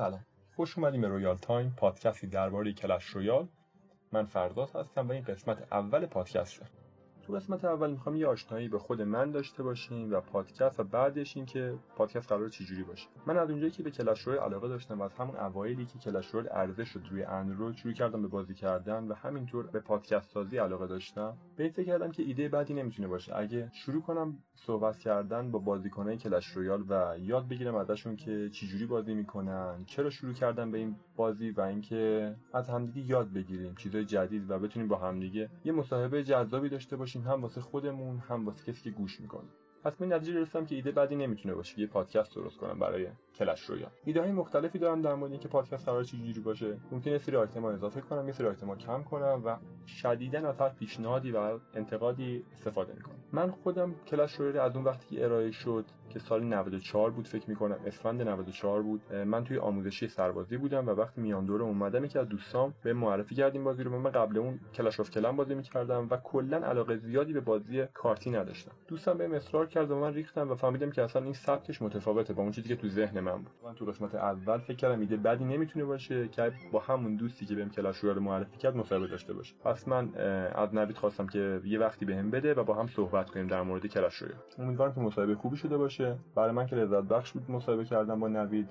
سلام. خوش اومدیم به Royale Time پادکستی درباره Clash Royale. من فرداد هستم و این قسمت اول پادکسته. تو قسمت اول می‌خوام یه آشنایی به خود من داشته باشیم و پادکست و بعدش این که پادکست قرار چجوری باشه. من از اونجایی که به Clash Royale علاقه داشتم و از همون اوایلی که Clash Royale عرضه شد روی اندروید شروع کردم به بازی کردن و همینطور به پادکست سازی علاقه داشتم به فکر کردم که ایده بدی نمی‌تونه باشه. اگه شروع کنم صحبت کردن با بازیکنای Clash Royale و یاد بگیرم ازشون که چجوری بازی می‌کنن چرا شروع کردن به این بازی و اینکه از همدیگه یاد بگیریم چیزای جدید و بتونیم با همدیگه یه مصاحبه جذابی داشته باشیم هم واسه خودمون هم واسه کسی که گوش می‌کنه. پس من نتیجه رسیدم که ایده بدی نمی‌تونه باشه یه پادکست درست کنم برای Clash Royale ایده های مختلفی دارم در مورد اینکه پادکست قرار چجوری باشه. ممکنه سری آیتم اضافه کنم یه سری آیتم کم کنم و شدیدا از هر پیشنهادی و انتقادی استفاده می‌کنم. من خودم Clash Royale از اون وقتی ارائه شد که سال 94 بود فکر می‌کنم اسفند 94 بود. من توی آموزشی سربازی بودم و وقتی میان دوره اومدم که از دوستام به معرفی کردیم بازی رو من قبل اون Clash of Clans بازی می‌کردم و کلا علاقه زیادی به بازی کارتی نداشتم. دوستم به اصرار کرد و من ریختم و فهمیدم که اصلا این سبکش متفاوته با اون چیزی که تو ذهن من بود. من تو قسمت اول فکر کردم ایده بدی نمی‌تونه باشه که با همون دوستی که بهم Clash رو معرفی کرد مصاحبه داشته باشه. پس من از نوید خواستم که یه وقتی بهم بده و با هم صحبت کنیم در مورد کلش رو. امیدوارم که مصاحبه خوبی شده باشه. برای من که لذت بخش بود مصاحبه کردم با نوید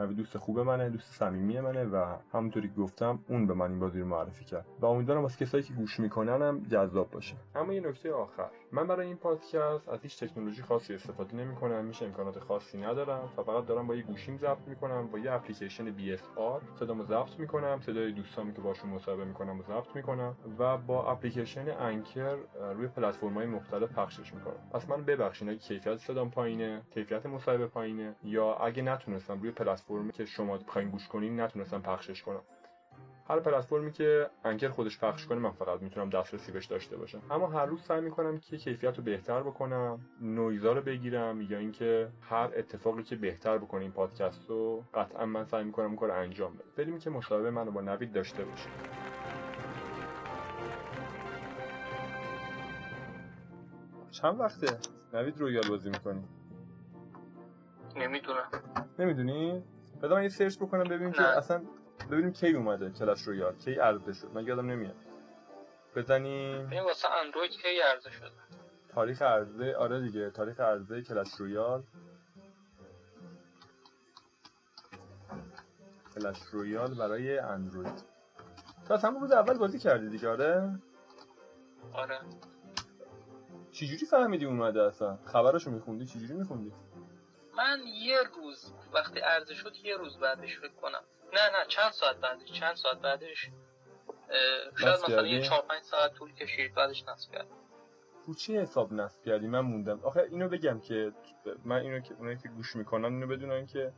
نوید دوست خوب منه دوست صمیمی منه و همونطوری که گفتم اون به من این بازی رو معرفی کرد. و امیدوارم واسه کسایی که گوش میکننم جذاب باشه. اما یه نکته آخر. من برای این پادکست از هیچ تکنولوژی خاصی استفاده نمی کنم میشه امکانات خاصی ندارم. فقط دارم با یه گوشیم ضبط می‌کنم با یه اپلیکیشن BSR صدامو ضبط می‌کنم صدای دوستامی که باشون مصاحبه می‌کنم و ضبط می‌کنم و با اپلیکیشن انکر روی پلتفرم‌های مختلف پخشش می‌کنم. پس من ببخشید اگه کیفیت صدام پایینه کیفیت مصاحبه پایینه یا اگه نتونستم روی پلتفرمی که شما بخواین گوش کنین نتونستم پخشش کنم. هر پلتفرمی که انکر خودش پخش کنه من فقط می‌تونم دسترسی بهش داشته باشم. اما هر روز سعی می‌کنم که کیفیت رو بهتر بکنم نویزا رو بگیرم یا اینکه هر اتفاقی که بهتر بکنه این پادکست رو قطعا من سعی می‌کنم کار انجام بدم. بریم که مصاحبه منو با نوید داشته باشیم. چند وقته؟ نوید Royale بازی می‌کنی؟ نمی‌دونم. نمی‌دونی؟ بذار من یه search بکنم ببینیم که اصلا ببینیم کی اومده Clash Royale کی عرضه شد. من یادم نمیاد. بزنیم. ببین واسه اندروید کی عرضه شده. تاریخ عرضه آره دیگه تاریخ عرضه Clash Royale Clash Royale برای اندروید. تو از همون روز اول بازی کردی دیگه آره؟ آره. چجوری فهمیدی اومده اصلا؟ خبرشو میخوندی؟ چجوری میخوندی؟ من یه روز وقتی عرضه شد یه روز بعدش فکر کنم. نه نه چند ساعت بعدش چند ساعت بعدش شاید مثلا یه چهار پنج ساعت طول کشید بعدش نصب کردم. رو چی حساب نصب کردی؟ من موندم. آخه اینو بگم که من اینو که اونایی که گوش می‌کنن اینو بدونن که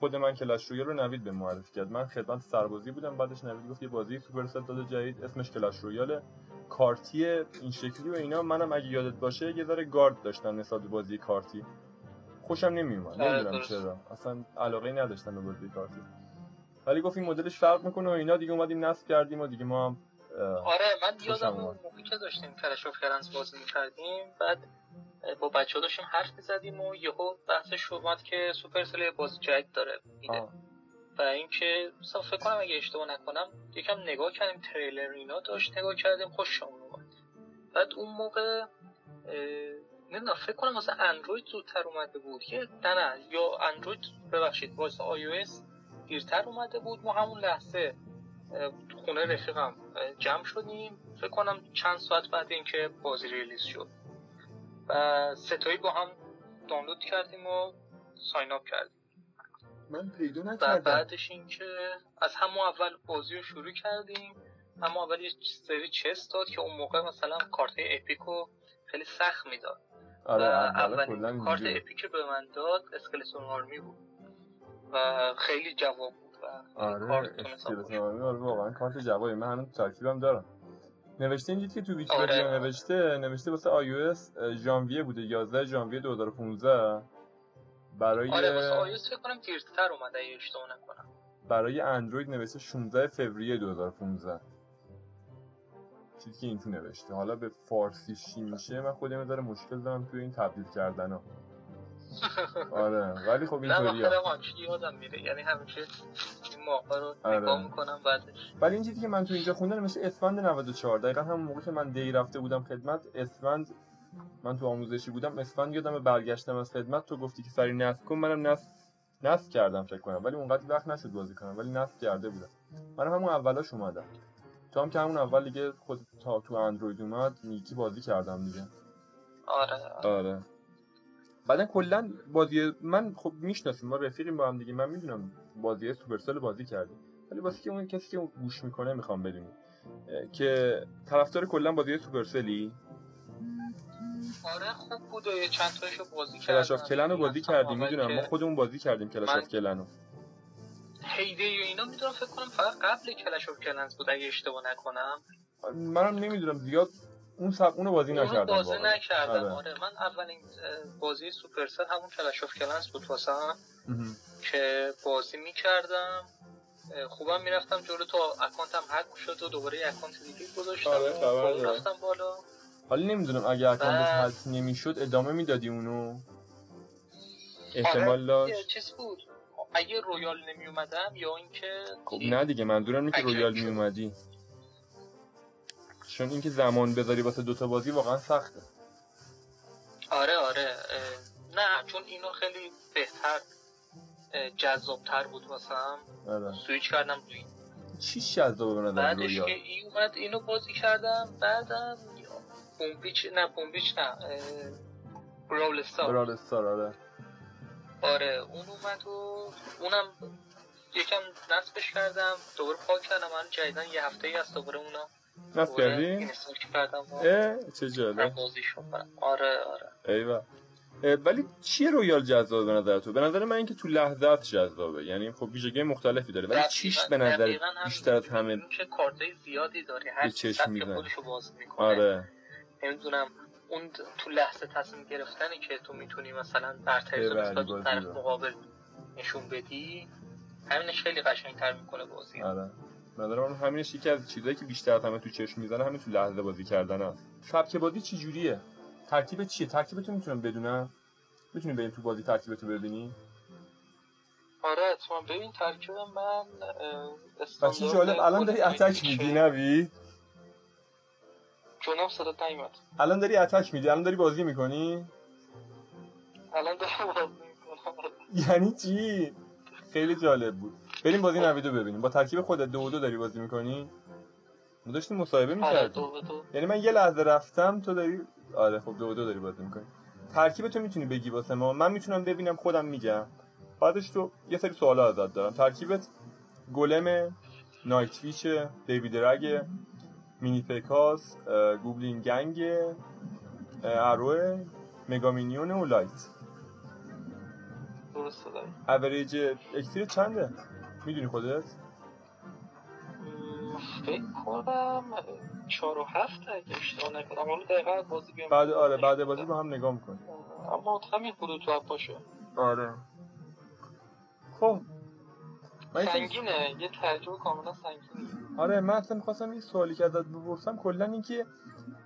خود من Clash Royale رو نوید به معرفی کرد. من خدمت سربازی بودم بعدش نوید گفت یه بازی Supercell داده جدید اسمش Clash Royale ه کارتی این شکلی و اینا. منم اگه یادت باشه یه ذره گارد داشتم نسبت بازی کارتی. خوشم نمیومد نمی‌دونم چرا. اصلا علاقه نداشتم به بازی کارتی. ولی گفت این مدلش فرق می‌کنه و اینا دیگه اومدیم نصب کردیم و دیگه ما هم آره من یادم اون موقعی که داشتیم Clash of Clans بازی می‌کردیم بعد با بچه داشتیم حرف می‌زدیم و یهو بحثش اومد که Supercell بازی جدید داره میده و اینکه مثلا فکر کنم اگه اشتباه نکنم یکم نگاه کردیم تریلر اینا داشت نگاه کردیم خوشمون اومد. بعد اون موقع نمی‌دونم فکر کنم واسه اندروید زودتر اومده بود که نه نه یا اندروید ببخشید واسه iOS دیرتر اومده بود ما همون لحظه خونه رفیقم جمع شدیم. فکر کنم چند ساعت بعد اینکه بازی release شد. و ستایی با هم دانلود کردیم و sign up کردیم. من پیدا نکردم. و بعدش اینکه از همون اول بازی رو شروع کردیم. اما اول یه سری چست داد که اون موقع مثلا کارت اپیکو خیلی سخت می‌داد. آره اولین کارت اپیک به من داد اسکلتون آرمی بود. و خیلی جواب بود و آره آره واقعا کارت جوابی من هنوز ترکیبم دارم. نوشته اینجا که تو ویکی‌پدیا آره. نوشته نوشته واسه iOS ژانویه بوده 11 ژانویه 2015 برای آره واسه iOS فکر کنم دیرتر اومده اگه اشتباه نکنم. برای اندروید نوشته 16 فوریه 2015 چیزی که این تو نوشته. حالا به فارسی چی میشه؟ من خودم داره مشکل دارم توی این تبدیل کردن ها آره ولی خب اینطوریه. نه آخر یادم میره؟ یعنی همیشه این موقع رو آره. نگاه می‌کنم بعدش ولی این چیزی که من تو اینجا خوندم مثل اسفند 94 دقیقا همون موقع که من دی رفته بودم خدمت اسفند من تو آموزشی بودم اسفند یادم برگشتم از خدمت تو گفتی که سری نصب کن منم نصب نصب کردم فکر کنم ولی اونقدر وقت نشد بازی کنم ولی نصب کرده بودم. منم همون اولاش اومدم. تو هم که همون اول دیگه خود تا تو اندروید اومد نیکی بازی کردم دیگه. آره. آره. بعدا کلا بازی من خب می‌شناسیم ما رفیقیم با هم دیگه. من می‌دونم بازی سوپرسل بازی کردیم ولی واسه که اون کسی که گوش می‌کنه می‌خوام بدونیم که طرفدار کلا بازی Supercell ی آره خوب بود و چند تاشو بازی کردم Clash of Clan رو بازی کردیم می‌دونم. ما خودمون بازی کردیم Clash of Clan رو Hay Day و اینا می‌دونم فکر کنم فقط قبل Clash of Clans بود اگه اشتباه نکنم. منم نمی‌دونم. زیاد اون سب اونو بازی نکردم بازی نکردم آره. آره. من اولین بازی Supercell همون Clash of Clans بود واسه که بازی می‌کردم. خوبم می‌رفتم جلو تا account م هک شد و دوباره account دیگه گذاشتم آره رفتم بالا. حالا نمی‌دونم اگه account هک نمی‌شد ادامه می‌دادی اونو؟ احتمال آره، داشت. چیز بود. اگه Royale نمی اومدم یا اینکه خب نه دیگه منظورم اینه که Royale می اومدی چون اینکه زمان بذاری واسه دوتا بازی واقعا سخته. آره آره. نه چون اینو خیلی بهتر جذابتر بود واسم. آره. سویچ کردم. روی چی جذابه به نظر بعدش که این اومد اینو بازی کردم. بعدم بومبیچ نه بومبیچ نه براول استار. براول استار آره. آره اون اومد و اونم یکم نصبش کردم. دوباره پاک کردم. من جدیدن یه هفته ای هست دوباره اونا. نصب کردی؟ اه چه جالب. آره آره. ایوه. ولی چیه رویال جذابه به نظر تو؟ به نظر من اینکه تو لحظات جذابه. یعنی خب ویژگی مختلفی داره. ولی چیش به نظر بیشتر از همه؟ که کارتای زیادی داره هر چشم می‌زنه. باز می‌کنه. آره. نمی‌دونم اون تو لحظه تصمیم گرفتنی که تو می‌تونی مثلا برتری رو دو طرف مقابل نشون بدی همینش خیلی قشنگتر می‌کنه بازی. آره. نظر همینش یکی از چیزایی که بیشتر همه تو چشم می‌زنه همین تو لحظه بازی کردن هست سبک بازی چی جوریه؟ ترتیب چیه؟ ترتیبتون می‌تونم بدونم؟ می‌تونی بریم تو بازی ترتیبتو ببینی آره اتفاقا ببین ترکیب من چی جالب الان داری اتک میدی نوید جونم صدا نیومد الان داری اتک میدی؟ الان داری بازی می‌کنی؟ الان دارم بازی می‌کنم. یعنی چی؟ خیلی جالب بود. بریم بازی نویدو ببینیم. با ترکیب خودت دو دو داری بازی می‌کنی؟ ما داشتیم مصاحبه آره، می‌کردیم یعنی من یه لحظه رفتم تو داری آره خب دو دو داری بازی می‌کنی. ترکیب تو می‌تونی بگی واسه ما. من می‌تونم ببینم خودم میگم. بعدش تو یه سری سوالا ازت دارم. ترکیبت Golem Night Witch Baby Drag Mini Pekka س Goblin Gang Arrow ه Mega Minion و Light. درست اوریج اکسیر چنده؟ می‌دونی خودت؟ فکر کنم چهار و هفت اگه اشتباه نکنم. حالا دقیقا بازی بیام. بعد آره بعد بازی با هم نگاه می‌کنیم. اما همین حدود تو باشه آره. خب. سنگینه. یه ترجمه کاملا سنگینه. آره من اصلا می‌خواستم این سوالی که ازت بپرسم کلا اینکه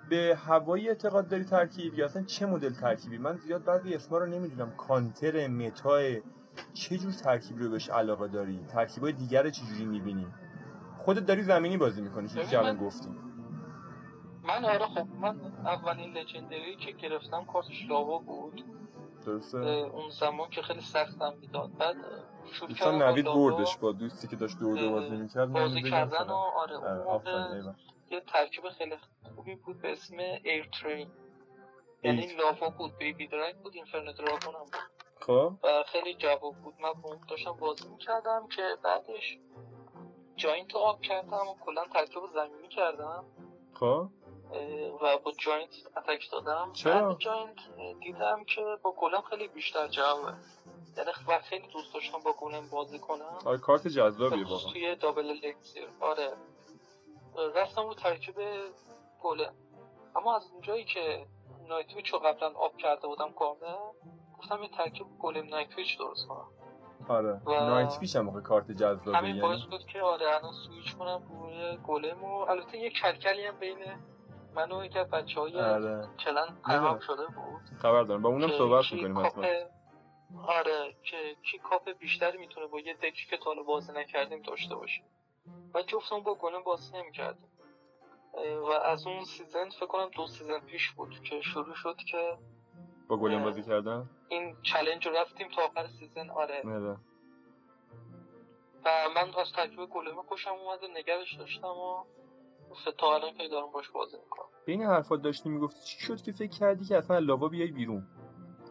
به هوایی اعتقاد داری ترکیب یا اصلا چه مدل ترکیبی؟ من زیاد بعضی اسما رو نمی‌دونم. کانتر متا چه جور ترکیبی رو بهش علاقه داری؟ ترکیبای دیگر چه جوری می‌بینی؟ خودت داری زمینی بازی می‌کنی که الان گفتیم من آره خب من اولین لژندری که گرفتم کارتش لاوا بود. درسته. اون زمان که خیلی سختم می‌داد. بعد شروع نوید بردش با دوستی که داشت دو دو بازی می‌کرد بازی کردن و آره اون موقع یه ترکیب خیلی خوبی بود به اسم ایر ترین یعنی لاوا بود بیبی درنگ بود اینفرنت دراگون هم بود. خب. و خیلی جواب بود. من با داشتم بازی می‌کردم که بعدش جاینت آب کردم و کلا ترکیب زمینی کردم. خب. و با جاینت اتک دادم. چرا؟ بعد جاینت دیدم که با گلم خیلی بیشتر جوابه. یعنی و خیلی دوست داشتم با گلم بازی کنم. آره کارت جذابیه واقعا. توی دابل الکسیر آره. رفتم رو ترکیب گلم اما از اونجایی که نایتویچ رو قبلا آب کرده بودم کامل گفتم یه ترکیب گلم نایتویچ درست کنم. آره. و... نایت هم کارت جذابه همین باعث بود که آره الان سویچ کنم روی گلم و البته یه کلکلی هم بین من و یکی از بچه های آره. کلن پیام شده بود. خبر دارم. با اونم صحبت می‌کنیم حتما. آره که کی کاپ بیشتری می‌تونه با یه دکی که تا بازی نکردیم داشته باشه. و جفتمون با Golem بازی نمی‌کردیم. و از اون season فکر کنم دو season پیش بود که شروع شد که با Golem بازی کردن؟ این challenge رو رفتیم تا آخر season آره. نده. و من از ترکیب Golem ه خوشم اومد و نگهش داشتم و تا الان که دارم باش بازی می‌کنم. بین حرفات داشتی می‌گفتی چی شد که فکر کردی که اصلا Lava بیای بیرون؟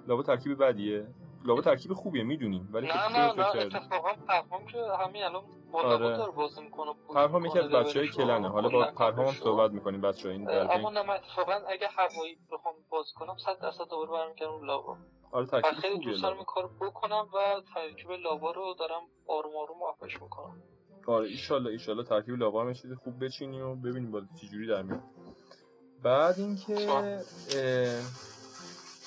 Lava ترکیب بدیه؟ لاوا ترکیب خوبیه می‌دونیم ولی نه خب نه نه اتفاقا پرهام که همین الان آره. بازی می‌کنه پرهام یکی از بچهای کلنه. حالا با پرهام هم صحبت می‌کنیم بچه این اما نه من اتفاقا اگه هوایی بخوام بازی کنم 100 درصد دوباره برمیگردم لاوا. آره ترکیب خیلی دوست دارم این کار بکنم و ترکیب لاوا رو دارم آروم آروم معرفش می‌کنم. آره ایشالله ایشالله ترکیب لاوا هم چیز خوب بچینی و ببینیم بازی چجوری در میاد. بعد اینکه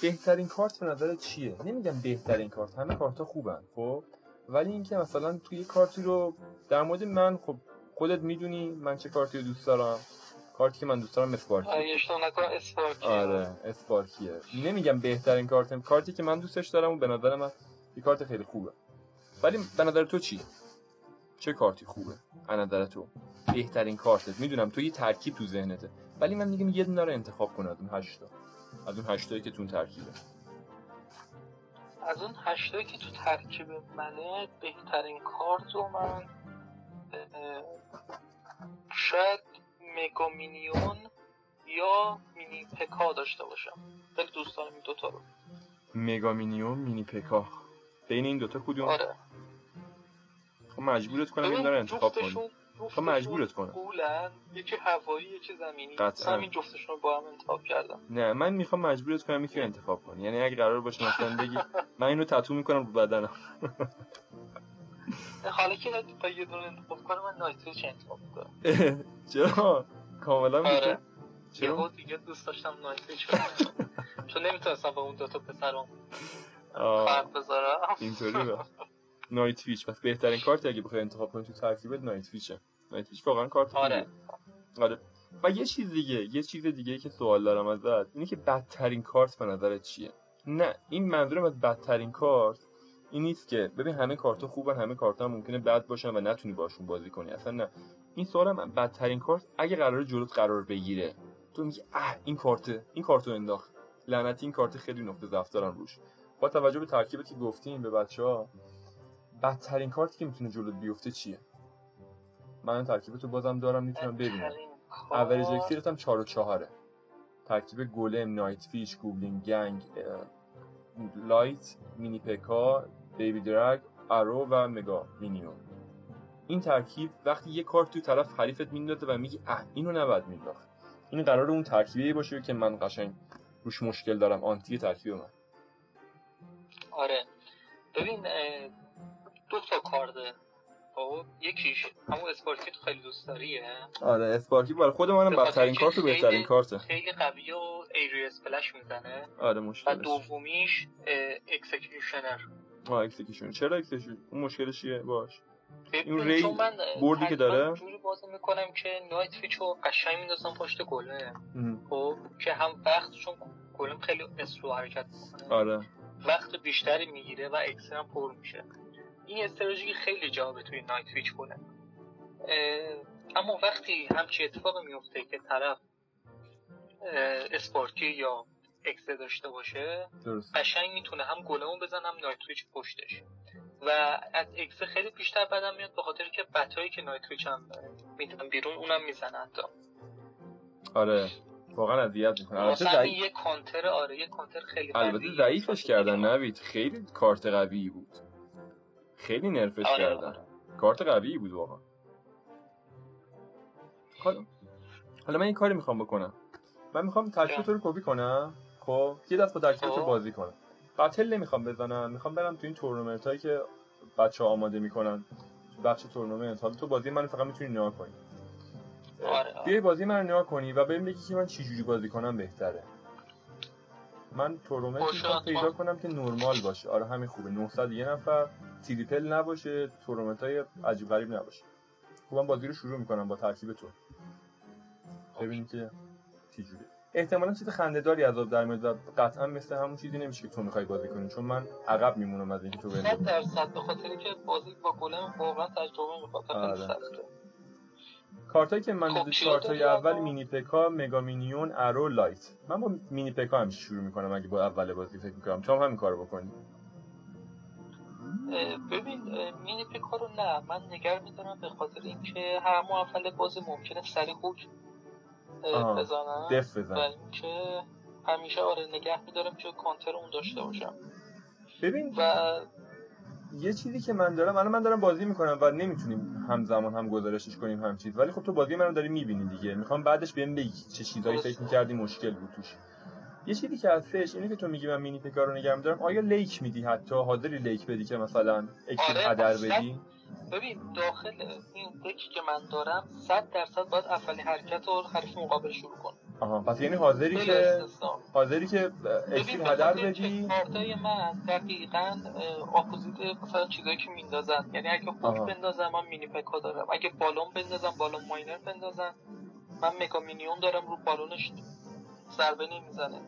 بهترین کارت به نظر چیه؟ نمیگم بهترین کارت همه کارت خوبن خب؟ ولی اینکه مثلا توی کارتی رو در مورد من خب خودت می‌دونی من چه کارتی رو دوست دارم. کارتی که من دوست دارم اسپارکی. آره اسپارکیه. نمیگم بهترین کارت. کارتی که من دوستش دارم و به نظر من یه کارت خیلی خوبه. ولی به نظر تو چی؟ چه کارتی خوبه؟ به نظر تو. بهترین کارتت. می‌دونم تو یه ترکیب تو ذهنته. ولی من میگم یه دونه رو انتخاب کن از اون هشتا. از اون هشتایی که تو ترکیبه. از اون هشتایی که تو ترکیب منه بهترین کارت رو من شاید مگا مینیون یا مینی پکا داشته باشم. خیلی دوست دارم این دوتا رو. مگا مینیون مینی پکا. بین این دوتا کدوم؟ آره. خب مجبورت کنم این داره انتخاب کنی. خب مجبورت کنم. یکی هوایی یکی زمینی. قطعا. همین جفتشون رو با هم انتخاب کردم نه من می‌خوام مجبورت کنم یکی انتخاب کنی یعنی اگه قرار باشه مثلا بگی من اینو تتو می‌کنم رو بدنم. حالا که با یه دونه انتخاب کنم من نایتریچ انتخاب می‌کنم. چرا؟ کاملا آره. چرا؟ دیگه دوست داشتم نایتریچ چون نمی‌تونستم با اون دوتا پسرم فرق بذارم. اینطوری نایت ویچ پس بهترین کارت اگه بخوای انتخاب کنی تو ترکیبت نایت ویچه نایت ویچ واقعا کارت آره. آره. و یه چیز دیگه یه چیز دیگه که سوال دارم ازت اینه که بدترین کارت به نظرت چیه؟ نه این منظورم از بدترین کارت این نیست که ببین همه کارت خوبن همه کارت هم ممکنه بد باشن و نتونی باشون بازی کنی. اصلا نه. این سوالم بدترین کارت اگه قرار جلوت قرار بگیره. تو میگی اه این کارت این کارتو انداخت. لعنتی این کارت خیلی نقطه ضعف دارن روش. با توجه به ترکیبی که گفتیم به بچه ها بدترین کارتی که می‌تونه جلوت بیفته چیه؟ من ترکیب تو بازم دارم می‌تونم ببینم. average اکسیرت هم 4 و 4 ترکیب Golem Night Witch Goblin Gang Light Mini Pekka Baby Drag Arrow و Mega Minion این ترکیب وقتی یه کارت تو طرف حریفت میندازه و میگی اه اینو نباید مینداخت. این قرار اون ترکیبی باشه که من قشنگ روش مشکل دارم. anti ترکیب من. آره. ببین دو تا کارته. خب یکیش همون Sparky تو خیلی دوست داریه. آره Sparky برای خود منم بدترین کارت و بهترین کارته. خیلی قوی و area splash می‌زنه. آره مشکلش. و دومیش Executioner آه Executioner چرا Executioner اون مشکلش چیه؟ باش. این ری بردی که داره؟ جوری بازی می‌کنم که Night Witch و قشنگ میندازم پشت Golem. خب که هم وقت چون Golem خیلی slow حرکت می‌کنه. آره. وقت بیشتری می‌گیره و اکسیرم پر میشه. این استراتژی خیلی جالبه توی Night Witch کنه اما وقتی همچی اتفاق میفته که طرف Sparky یا Exe داشته باشه قشنگ می‌تونه هم Golem و بزنه هم Night Witch پشتش. و از Exe خیلی بیشتر بدم میاد به خاطر که bat ایی که Night Witch هم می‌تونم بیرون اونم می‌زنه حتی آره. واقعا اذیت می‌کنه. مثلا یه کانتر آره یه کانتر خیلی البته ضعیفش کردن نوید. خیلی کارت قوی بود. خیلی نرفش آره کردن. آره. کارت قوی بود واقعا. حالا حالا من این کاری می‌خوام بکنم. من می‌خوام ترکیب تو رو کپی کنم. خب یه دست با ترکیب تو خب. بازی کنم. قتل نمی‌خوام بزنم. می‌خوام برم تو این تورنمنت هایی که بچه ها آماده می‌کنن. بخش تورنمنت. حالا تو بازی من فقط می‌تونی نگاه کنی. آره, آره. بازی من رو نگاه کنی و ببین بگی که من چی جوری بازی کنم بهتره. من تورنمنت پیدا کنم که نرمال باشه. آره همین خوبه. 900 یه نفر. triple نباشه تورنمنت های عجیب غریب نباشه. خوبم بازی رو شروع می‌کنم با ترکیب تو. ببینیم که چی جوری احتمالا چیز خنده‌داری از آب در میاد قطعا مثل همون چیزی نمیشه که تو می‌خوای بازی کنی چون من عقب میمونم از اینکه تو بندازی 100 درصد به خاطر که بازی با گلم واقعا تجربه می‌خواد خیلی آره. سخته. کارتایی که من خب کارتای اول مینی پکا مگا مینیون ارو لایت. من با مینی پکا همیشه شروع می‌کنم اگه با اول بازی فکر می‌کنم. تو هم همین کارو بکنی. ببین مینی پکا رو نه. من نگر میدارم به خاطر اینکه هم اول بازی ممکنه سری خوک بزنم دف بزنم اینکه همیشه آره نگه میدارم که کانتر اون داشته باشم. ببین و یه چیزی که من دارم الان من دارم بازی می‌کنم و نمی‌تونیم همزمان هم گزارشش کنیم هم چیز. ولی خب تو بازی منو داری می‌بینی دیگه. می‌خوام بعدش بهم بگی چه چیزایی فکر می‌کردی مشکل بود توش. یه چیزی که هستش اینه که تو میگی من Mini Pekka رو نگه میدارم آیا leak میدی؟ حتی حاضری leak بدی که مثلا اکسیر رو هدر بدی؟ ببین داخل این deck ی که من دارم 100 درصد باید اولی حرکت رو حریف مقابل شروع کن آها پس یعنی حاضری که حاضری که اکسیرو هدر بدی؟ کارتای من دقیقاً opposite مثلا چیزایی که میندازن. یعنی اگه خوک بندازم من Mini Pekka دارم. اگه بالون بندازم بالون Miner بندازم. من Mega Minion دارم رو بالونش ضربه نمی‌زنه.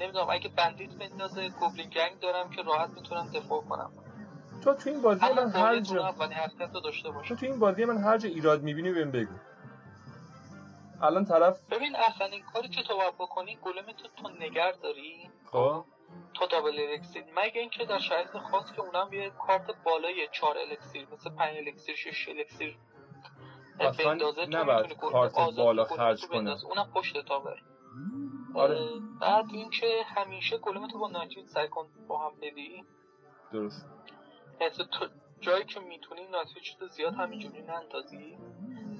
نمی‌دونم اگه Bandit بندازه Goblin Gang دارم که راحت می‌تونم دفاع کنم. تو تو این بازی من هر جا داشته تو تو این بازی من هر جا ایراد می‌بینی بهم بگو. الان طرف ببین اولین کاری که تو باید بکنی گلم تو تو نگر داری؟ خب. تا دابل الکسیر مگه اینکه در شرایط خاص که اونم یه کارت بالای 4 الکسیر مثل 5 الکسیر 6 الکسیر بندازه نباید کارت بالا خرج کنه اونم پشت تاور آره. بعد اینکه همیشه گلم تو با نایتریت سعی کن با هم بدی. درست. تو جایی که می‌تونی نایتریت رو زیاد همینجوری نندازی.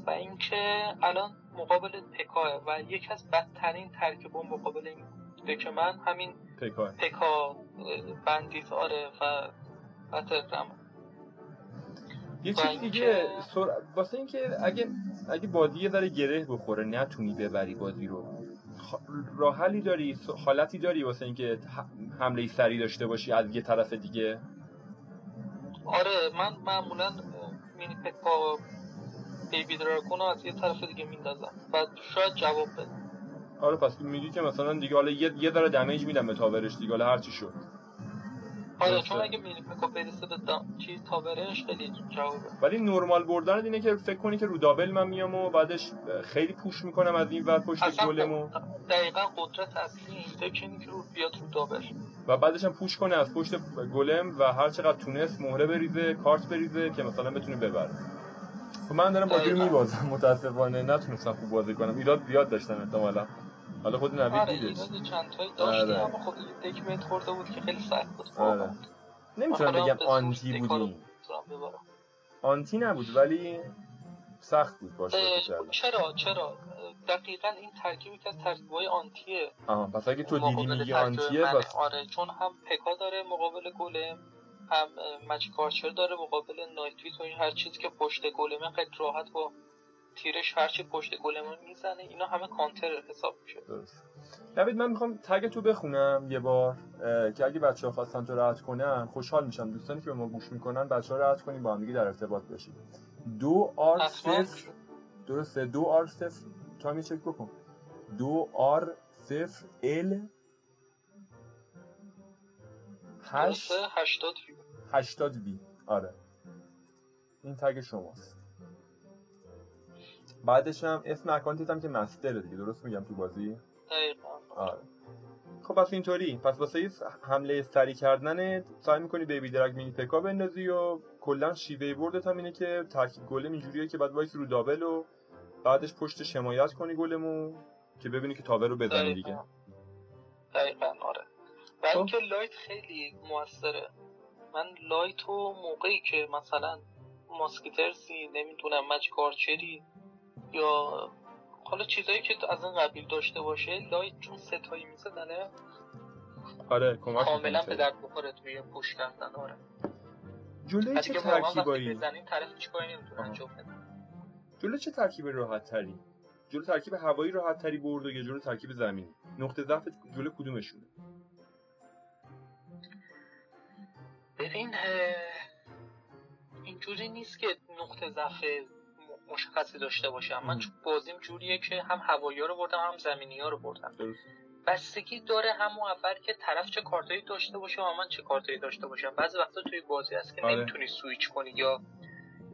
و اینکه الان مقابل پکاه و یکی از بدترین ترکیب مقابل این که من همین پکا پکا بندیت آره و بترم یه چیز دیگه سر... واسه اینکه اگه اگه بازی یه ذره گره بخوره نتونی ببری بازی رو. راحلی داری؟ حالتی داری واسه اینکه حمله سری داشته باشی از یه طرف دیگه؟ آره من معمولا مینی پکا بیبی دراگون از یه طرف دیگه میندازم. و شاید جواب بده آره پس میگی که مثلا دیگه حالا یه یه ذره دمیج میدم به تاورش دیگه حالا هر چی شد. آره چون اگه مینی پکا برسه به چیز تاورش خیلی جوابه. ولی نرمال بردن اینه که فکر کنی که رو دابل من میام و بعدش خیلی پوش می‌کنم از این ور پشت گلمو دقیقا قدرت اصلی این اینه که رو بیاد رو دابل. و بعدش هم پوش کنه از پشت گلم و هر چقدر تونست مهره بریزه کارت بریزه که مثلا بتونه ببره. خب من دارم بازی رو میبازم متاسفانه. نتونستم خوب بازی کنم. ایراد زیاد داشتم احتمالا. حالا خود نوید آره دیدش. چند تایی داشتی آره. اما خب دیگه بهت خورده بود که خیلی سخت بود. آره. نمی‌تونم بگم آنتی بودی. آنتی نبود ولی سخت بود باشه چرا چرا؟ دقیقا این ترکیبی که از ترکیبای آنتیه. آها پس اگه تو دیدی میگی آنتیه بس آره چون هم پکا داره مقابل گلم هم مچ کارچر داره مقابل نایتویت و این هر چیزی که پشت گلمه خیلی راحت با تیرش هرچی پشت گلمون می‌زنه اینا همه کانتر حساب میشه. درست نوید من می‌خوام تگ تو بخونم یه بار که اگه بچه ها خواستن تو رد کنن خوشحال میشم. دوستانی که به ما گوش می‌کنن بچه ها رد کنیم با هم در ارتباط باشیم دو آر صفر درسته. دو آر صفر تو هم چک بکن. دو آر صفر ال هشت هشتاد وی. هشتاد وی. آره. این تگ شماست. بعدش هم اسم اکانتت هم که مستره دیگه. درست میگم تو بازی؟ آره. خب پس اینطوری. پس واسه حمله سری کردن سعی می‌کنی بیبی درگ مینی پکا بندازی و کلا شیوه بردت هم اینه که ترکیب گلم اینجوریه که بعد وایس رو دابل و بعدش پشتش حمایت کنی golem و که ببینی که tower رو بزنی دیگه. دقیقا. آره. و خب. اینکه light خیلی موثره. من light رو موقعی که مثلا musketeer سی نمی‌دونم witch archer ی یا حالا چیزایی که از این قبیل داشته باشه light چون سه تایی می‌زنه. آره کمک کاملا به درد بخوره توی push کردن آره. جلوی چه ترکیبایی بزنین طرف هیچ کاری نمی‌تونه انجام بده. جلو چه ترکیب راحت تری جلو ترکیب هوایی راحت تری برد و یا جلو ترکیب زمینی نقطه ضعف جلو کدومشونه؟ ببین اینجوری نیست که نقطه ضعف مشخصی داشته باشم. من چون بازیم جوریه که هم هوایی رو بردم هم زمینی ها رو بردم. بستگی داره همون اول که طرف چه کارتایی داشته باشه و من چه کارتایی داشته باشم. بعضی وقتا توی بازی هست که آره. نمی‌تونی سویچ کنی یا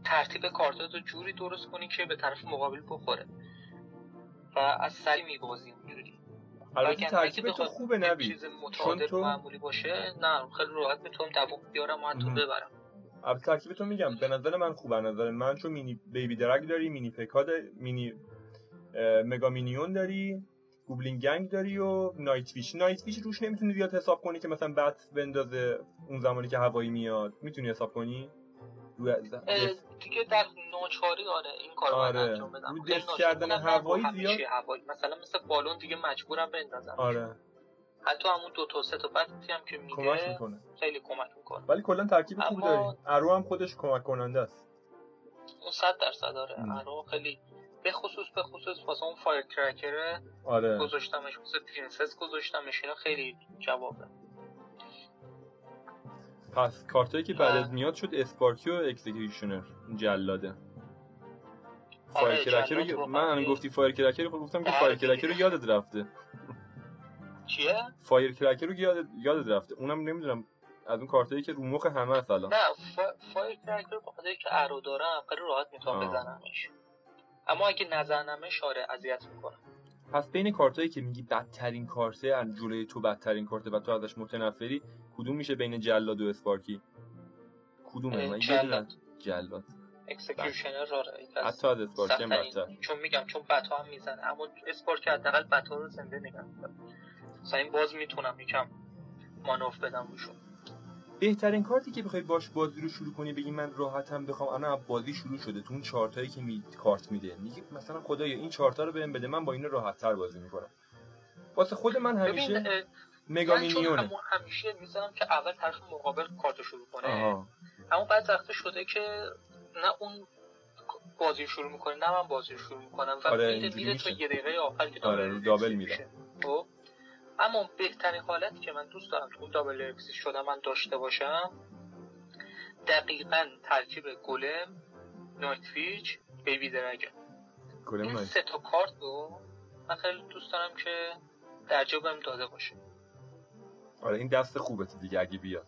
ترتیب کارتات رو جوری درست کنی که به طرف مقابل بخوره. و از سری میبازی اونجوری البته ترکیب تو خوبه نبی چیز متعادل تو... معمولی باشه نه خیلی راحت می‌تونم دوام بیارم و حتی ببرم. البته ترکیب تو میگم به نظر من خوبه. نظر من چون مینی بیبی درگ داری مینی پکاد مینی مگا مینیون داری گوبلین گنگ داری و نایت فیش. نایت فیش روش نمی‌تونی زیاد حساب کنی که مثلا بت بندازه اون زمانی که هوایی میاد. می‌تونی حساب کنی؟ دیگه در ناچاری آره این کارو آره. انجام بدم. رو کردن هوایی زیاد هوایی. مثلا مثل بالون دیگه مجبورم بندازم. آره. حتی همون دو تا سه تا bat ی هم که میده کمک می‌کنه. خیلی کمک می‌کنه. ولی کلا ترکیب خوب داری arrow هم خودش کمک کننده است. اون 100 درصد آره. arrow خیلی به خصوص به خصوص واسه اون firecracker آره. گذاشتمش واسه princess گذاشتمش. اینا خیلی جوابه. پس کارتایی که بدت میاد شد Sparky و executioner. جلاده. fire آره cracker رو من گفتی firecracker رو گفتم که آره، firecracker رو یادت رفته. چیه؟ firecracker رو یادت یادت رفته. اونم نمی‌دونم از اون کارتایی که رو مخ همه هست الان. نه firecracker بخاطر که arrow دارم خیلی راحت می‌تونم بزنمش. اما اگه نزنمش آره اذیت می‌کنم پس بین کارتایی که میگی بدترین کارته از جلوی تو بدترین کارته و تو ازش متنفری کدوم میشه بین جلاد و Sparky؟ کدومه؟ جلاد. جلاد. executioner آره حتی از Sparky هم بدتر. چون میگم چون bat ا هم می‌زنه. اما Sparky حداقل bat ا رو زنده نگه مثلا این باز می‌تونم یکم مانور بدم روشون. بهترین کارتی که بخوای باش بازی رو شروع کنی بگی من راحتم بخوام. انا بازی شروع شده تو اون چارتایی که می کارت میده. میگه مثلا خدایا این چارتا رو بهم بده من با این راحت تر بازی می‌کنم. واسه خود من همیشه مگا مینیونه همیشه می‌ذارم که اول طرف مقابل کارت شروع کنه. اما بعد وقت شده که نه اون بازی شروع می‌کنه نه من بازی شروع می‌کنم. و آره میره میره تا یه دقیقه آخر که آره دابل میره خب؟ اما بهترین حالتی که من دوست دارم تو دابل اکسی شده من داشته باشم دقیقا ترکیب گلم نایت فیچ بیبی درگه. این سه تا کارت رو من خیلی دوست دارم که در جبم داده باشه. آره این دست خوبه دیگه اگه بیاد.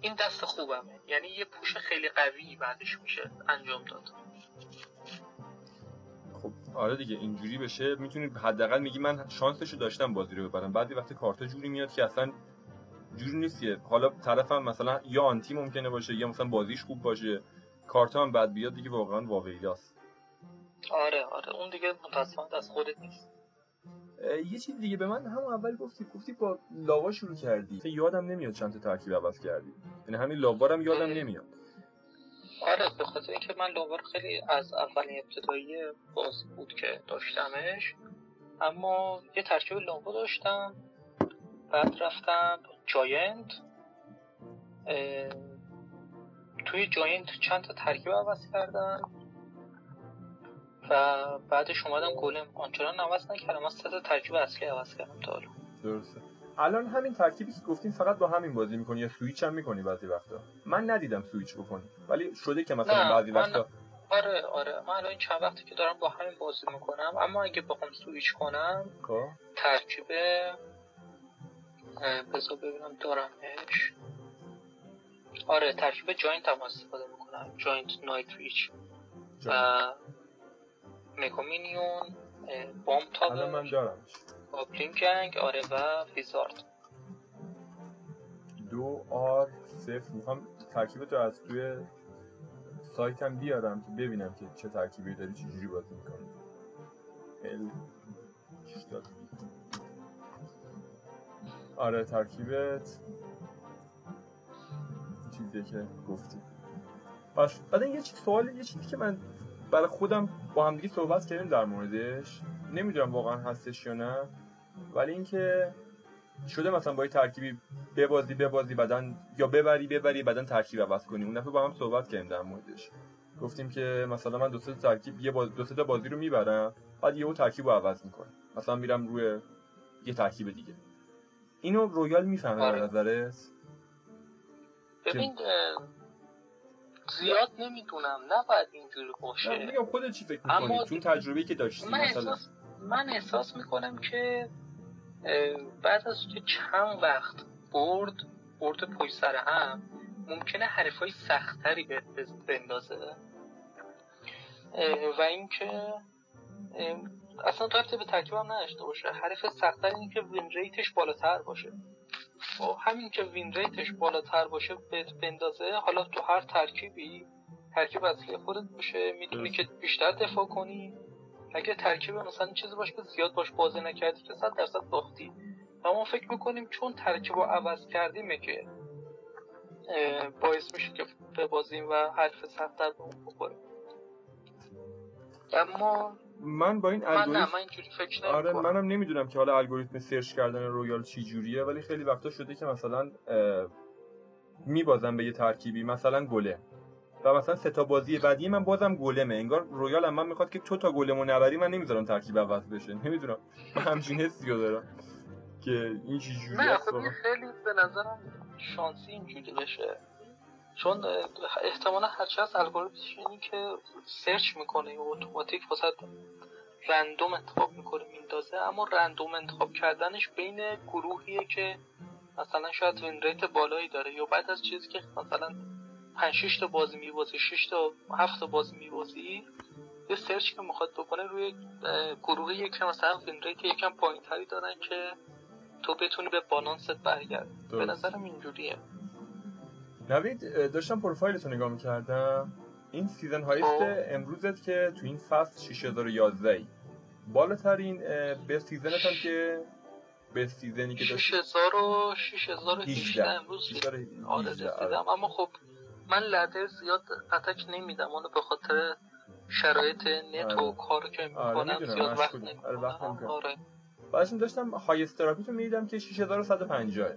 این دست خوبمه. یعنی یه پوش خیلی قوی بعدش میشه انجام داد. آره دیگه اینجوری بشه. می‌تونی حداقل میگی من شانسشو داشتم بازی رو ببرم. بعدی وقتی کارت جوری میاد که اصلا جوری نیستیه حالا طرفم مثلا یا آنتی ممکنه باشه یا مثلا بازیش خوب باشه. کارت هم بعد بیاد دیگه واقعا واقعیاست آره آره. اون دیگه متاسفانه از خودت نیست. یه چیز دیگه به من همون اول گفتی گفتی با لاوا شروع کردی. یادم نمیاد چند تا ترکیب عوض کردی. یعنی همین لاوا یادم نمیاد. آره به خاطر اینکه من لوور خیلی از اولین ابتدایی باز بود که داشتمش اما یه ترکیب لوور داشتم بعد رفتم giant توی giant چند تا ترکیب عوض کردم و بعدش اومدم golem. آنچنان عوض نکردم از سه ترکیب اصلی عوض کردم تا حالا. درسته. الان همین ترکیبی که گفتین فقط با همین بازی می‌کنی یا سویچ هم می‌کنی بعضی وقتا؟ من ندیدم سویچ بکنی ولی شده که مثلا بعضی وقتا آره آره من الان چند وقتی که دارم با همین بازی می‌کنم اما اگه بخوام سویچ کنم خب. ترکیب بذار ببینم دارمش. آره ترکیب جاینت هم استفاده می‌کنم جاینت نایت ریچ و مکومینیون بام تاور. من دارمش. جنگ آره و ویزارد دو آر صفر. می‌خوام ترکیب تو از توی سایتم بیارم که ببینم که چه ترکیبی داری چه جوری بازی می‌کنی. ال آره ترکیبت چیزی که گفتی. پس بعد یه چیز سوال یه چیزی که من برای خودم با همدیگه صحبت کردیم در موردش. نمی‌دونم واقعا هستش یا نه ولی اینکه شده مثلا با یه ترکیبی ببازی ببازی بدن یا ببری ببری بدن ترکیب عوض کنی. اون دفعه با هم صحبت کردیم در موردش. گفتیم که مثلا من دو سه ترکیب یه باز... دو سه تا بازی رو می‌برم بعد یهو ترکیب رو عوض می‌کنم. مثلا میرم روی یه ترکیب دیگه. اینو رویال می‌فهمه آره. نظرت؟ ببین زیاد نمی‌دونم. نباید اینجوری باشه. میگم خودت چی فکر می‌کنی؟ اما چون تجربه که داشتی من مثلا احساس من احساس می‌کنم که بعد از چند وقت برد برد پشت سر هم ممکنه حرفای سختتری بندازه. و اینکه اصلا رفته به ترکیب هم نداشته باشه. حرف سختتر این که وین ریتش بالاتر باشه. و خب، همین که وین ریتش بالاتر باشه بندازه حالا تو هر ترکیبی ترکیب اصلی خودت باشه می‌تونی که بیشتر دفاع کنی. اگه ترکیب مثلا چیزی باشه که زیاد باش بازی نکردی که صد درصد باختی. و ما فکر می‌کنیم چون ترکیب رو عوض کردیمه که باعث میشه که ببازیم و حریف سختتر به اون بخوریم اما من با این الگوریتم من, من اینجوری فکر آره منم نمی‌دونم که حالا الگوریتم search کردن Royale چی جوریه ولی خیلی وقتا شده که مثلا میبازم به یه ترکیبی مثلا golem ه. و مثلا سه تا بازی بعدی من بازم golem ه. انگار Royale هم من می‌خواد که تو تا golem و نبری من نمی‌ذارم ترکیب عوض بشه. نمی‌دونم من همچین حسی دارم که این چی جوری نه خب خیلی به نظرم شانسی اینجوری بشه. چون احتمالا هرچی از الگوریتمش اینی که سرچ می‌کنه اتوماتیک واسه رندوم انتخاب می‌کنه میندازه. اما رندوم انتخاب کردنش بین گروهیه که مثلا شاید وین ریت بالایی داره یا بعد از چیزی که مثلا 5 6 تا بازی میبازی 6 تا 7 تا بازی میبازی. یه search که می‌خواد بکنه روی گروهی که مثلا win rate یکم پایینتری دارن که تو بتونی به بالانست برگرد به نظرم اینجوریه. نوید داشتم پروفایلتو نگاه می‌کردم. این season highest ت خب. امروزت که تو این فصل 6011 ای بالاترین به season ت هم که به season ی که داشت 6000 و 6018 امروز. آره رسیدم. اما خب من لدر زیاد اتک نمیدم اونو به خاطر شرایط نت و آره. کار که آره، می‌کنم آره زیاد وقت نمی‌کنم. آره. بعدش داشتم های استراپی تو می‌دیدم که 6150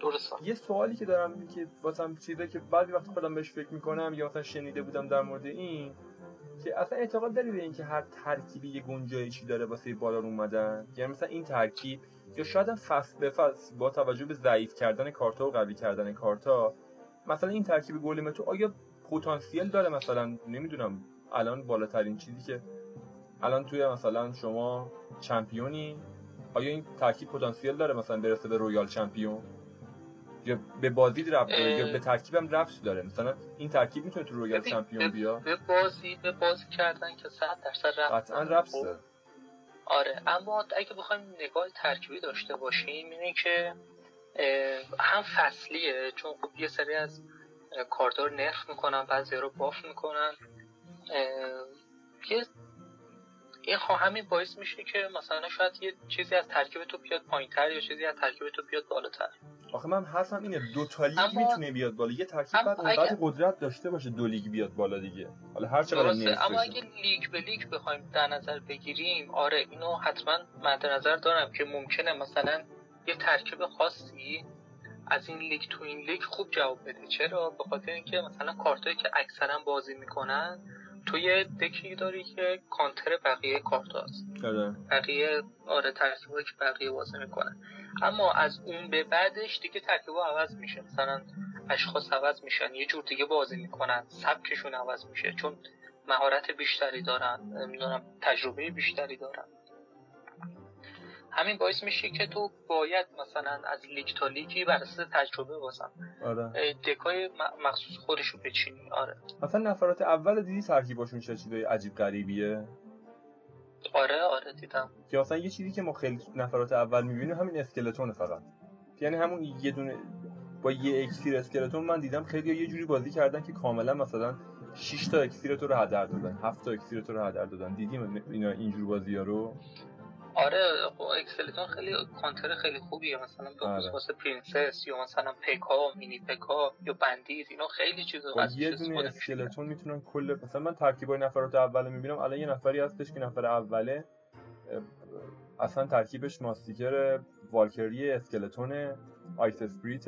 درسته. یه سوالی که دارم که واسم چیزه که بعضی وقت خودم بهش فکر می‌کنم یا مثلا شنیده بودم در مورد این که اصلا اعتقاد داری به اینکه هر ترکیبی یه گنجایشی داره واسه بالا اومدن؟ یعنی مثلا این ترکیب یا شاید فصل به فصل با توجه به ضعیف کردن کارتا و قوی کردن کارتا مثلا این ترکیب golem تو آیا پتانسیل داره؟ مثلا نمی‌دونم. الان بالاترین چیزی که الان توی مثلا شما champion ی آیا این ترکیب پتانسیل داره؟ مثلا برسه به royal champion؟ یا به بازی ربط داره؟ یا به ترکیبم ربط داره؟ مثلا این ترکیب می‌تونه تو royal champion بیا به بازی به بازی کردن که 100 درصد ربط قطعا ربط خب. آره اما اگه بخوایم نگاه ترکیبی داشته باشیم اینه که هم فصلیه چون خب یه سری از کارتا رو nerf می‌کنن بعضی رو buff می‌کنن. یه این خب همین باعث میشه که مثلا شاید یه چیزی از ترکیب تو بیاد پایینتر یا چیزی از ترکیب تو بیاد بالاتر. آخه من حرفم اینه دو تا لیگ اما... می‌تونه بیاد بالا. یه ترکیب بعد اگه... قدرت داشته باشه دو لیگ بیاد بالا دیگه. حالا هر چقدر نیست اما اگه لیگ به لیگ بخوایم در نظر بگیریم آره اینو حتما مد نظر دارم که ممکنه مثلا یه ترکیب خاصی از این لیگ تو این لیگ خوب جواب بده. چرا؟ به خاطر اینکه مثلا کارتایی که اکثرا بازی می‌کنن توی دکی داری که کانتر بقیه کارت هست آره. بقیه آره ترکیبایی که بقیه بازی می‌کنن. اما از اون به بعدش دیگه ترکیب عوض میشه. مثلا اشخاص عوض میشن یه جور دیگه بازی می‌کنن سبکشون عوض میشه چون مهارت بیشتری دارن نمی‌دونم تجربه بیشتری دارن. همین باعث میشه که تو باید مثلا از لیگ تا لیگی بر اساس تجربه بازم آره. deck ای مخصوص خودشو بچینی. آره. مثلا نفرات اول دیدی ترکیباشون چه چیزای عجیب غریبیه؟ آره آره دیدم. که مثلا یه چیزی که ما خیلی نفرات اول می‌بینیم همین skeleton فقط. یعنی همون یه دونه با یه اکسیر skeleton من دیدم خیلی یه جوری بازی کردن که کاملا مثلا 6 تا اکسیر تو رو هدر دادن 7 تا اکسیر تو رو هدر دادن. دیدیم اینا اینجور بازی ها رو؟ آره خب skeleton خیلی کانتر خیلی خوبیه مثلا به آره. واسه princess یا مثلا Pekka mini Pekka یا bandit اینا خیلی چیزا هست یه دونه skeleton می‌تونن کل مثلا من ترکیبای نفرات اول می‌بینم الان یه نفری هستش که نفر اوله اصلا ترکیبش musketeer Valkyrie skeleton ice spirit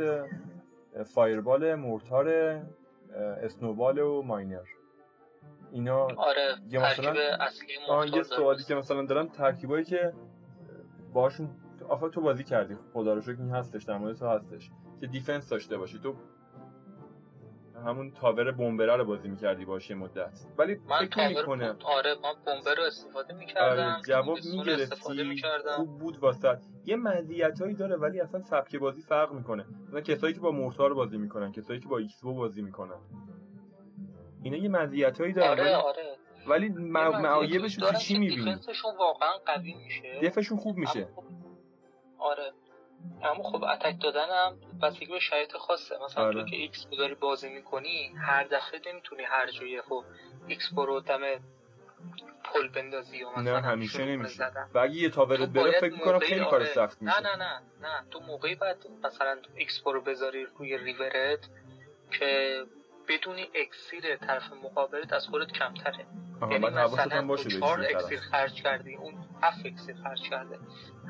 fireball mortar snowball و miner اینا آره یه مثلا اصلی یه سوالی که مثلا دارم ترکیبایی که باشون آخه تو بازی کردی خدا رو شکر این هستش در مورد تو هستش که defense داشته باشی. تو همون tower bomber ه رو بازی می‌کردی یه مدت. ولی من فکر می‌کنه آره من bomber رو استفاده می‌کردم آره جواب می‌گرفتی. خوب بود واسه. یه مزیتایی داره ولی اصلا سبک بازی فرق می‌کنه. مثلا کسایی که با mortar بازی می‌کنن کسایی که با X بازی می‌کنن. اینا یه مزیتایی داره آره ولی... آره. ولی معایبش تو چی می‌بینی؟ def شون واقعا قوی میشه. دفشون خوب میشه. خب... آره. اما خب attack دادنم بستگی به شرایط خاصه. مثلا آره. تو که X داری بازی می‌کنی هر دفعه نمی‌تونی هر جایی خب X-Bow رو دم پل بندازی و نه همیشه نمیشه. و اگه یه تاورت بره فکر می‌کنم خیلی کار آره. سخت میشه. نه نه نه نه. تو موقعی بعد مثلا X-Bow رو بذاری روی ریورت که بدونی اکسیر طرف مقابلت از خودت کمتره. یعنی مثلا باشه چهار اکسیر خرج کردی اون هفت اکسیر خرج کرده.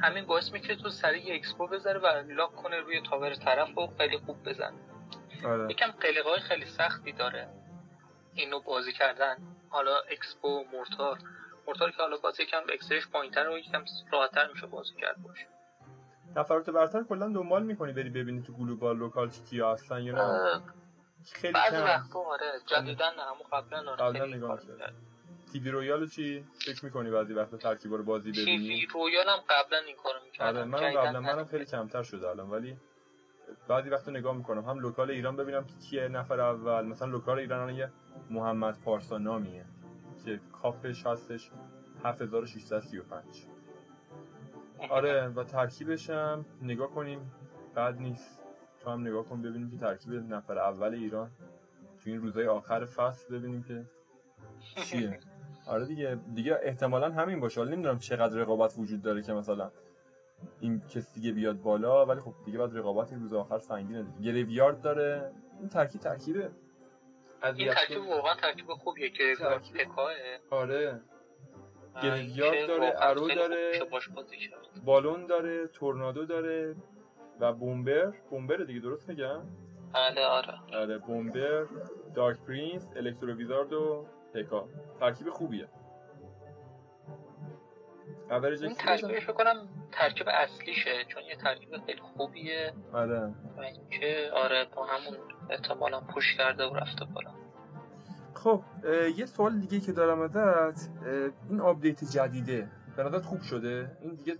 همین باعث می‌کنه تو سریع یه X-Bow بذاره و lock کنه روی tower طرف و خیلی خوب بزن آره. یکم قلقه های خیلی سختی داره اینو بازی کردن. حالا X-Bow Mortar Mortar که حالا بازی یکم اکسیرش پایینتر و یکم راحتتر میشه بازی کرد باشه. نفرات برتر کلا دنبال می‌کنی بری ببینی تو global local کیا هستن یا نه؟ خیلی بعضی وقتا آره جدیدن نه همون قبلا آره قبلا نگاه TV Royale چی؟ فکر می‌کنی بعضی وقتا ترکیب رو بازی ببینی؟ تیوی رویال هم قبلا این کارو می‌کردم. آره منم قبلا منم خیلی کمتر شده الان ولی بعضی وقتا نگاه می‌کنم. هم local ایران ببینم که کیه نفر اول. مثلا local ایران یه محمد پارسا نامیه که کاپش هستش 7635 آره و ترکیبش هم نگاه کنیم بعد نیست. تو هم نگاه کن ببینیم که ترکیب نفر اول ایران تو این روزهای آخر فصل ببینیم که چیه. آره دیگه. دیگه احتمالا همین باشه. حالا نمی‌دونم چقدر رقابت وجود داره که مثلا این کسی دیگه بیاد بالا ولی خب دیگه بعد رقابت این روز آخر سنگینه دیگه. گریویارد داره. این ترکیب ترکیبه. این ترکیب واقعا ترکیب خوبیه که پکا آره. Graveyard داره Arrow داره. Balloon داره Tornado داره. و Bomber Bomber دیگه درست میگم؟ بله آره. آره Bomber Dark Prince Electro Wizard و پکا ترکیب خوبیه. اوریج این ترکیب فکر کنم ترکیب اصلیشه چون یه ترکیب خیلی خوبیه. آره. اینکه آره با همون احتمالا push کرده و رفته بالا. خب یه سوال دیگه که دارم ازت این update جدیده. به نظرت خوب شده؟ این دیگه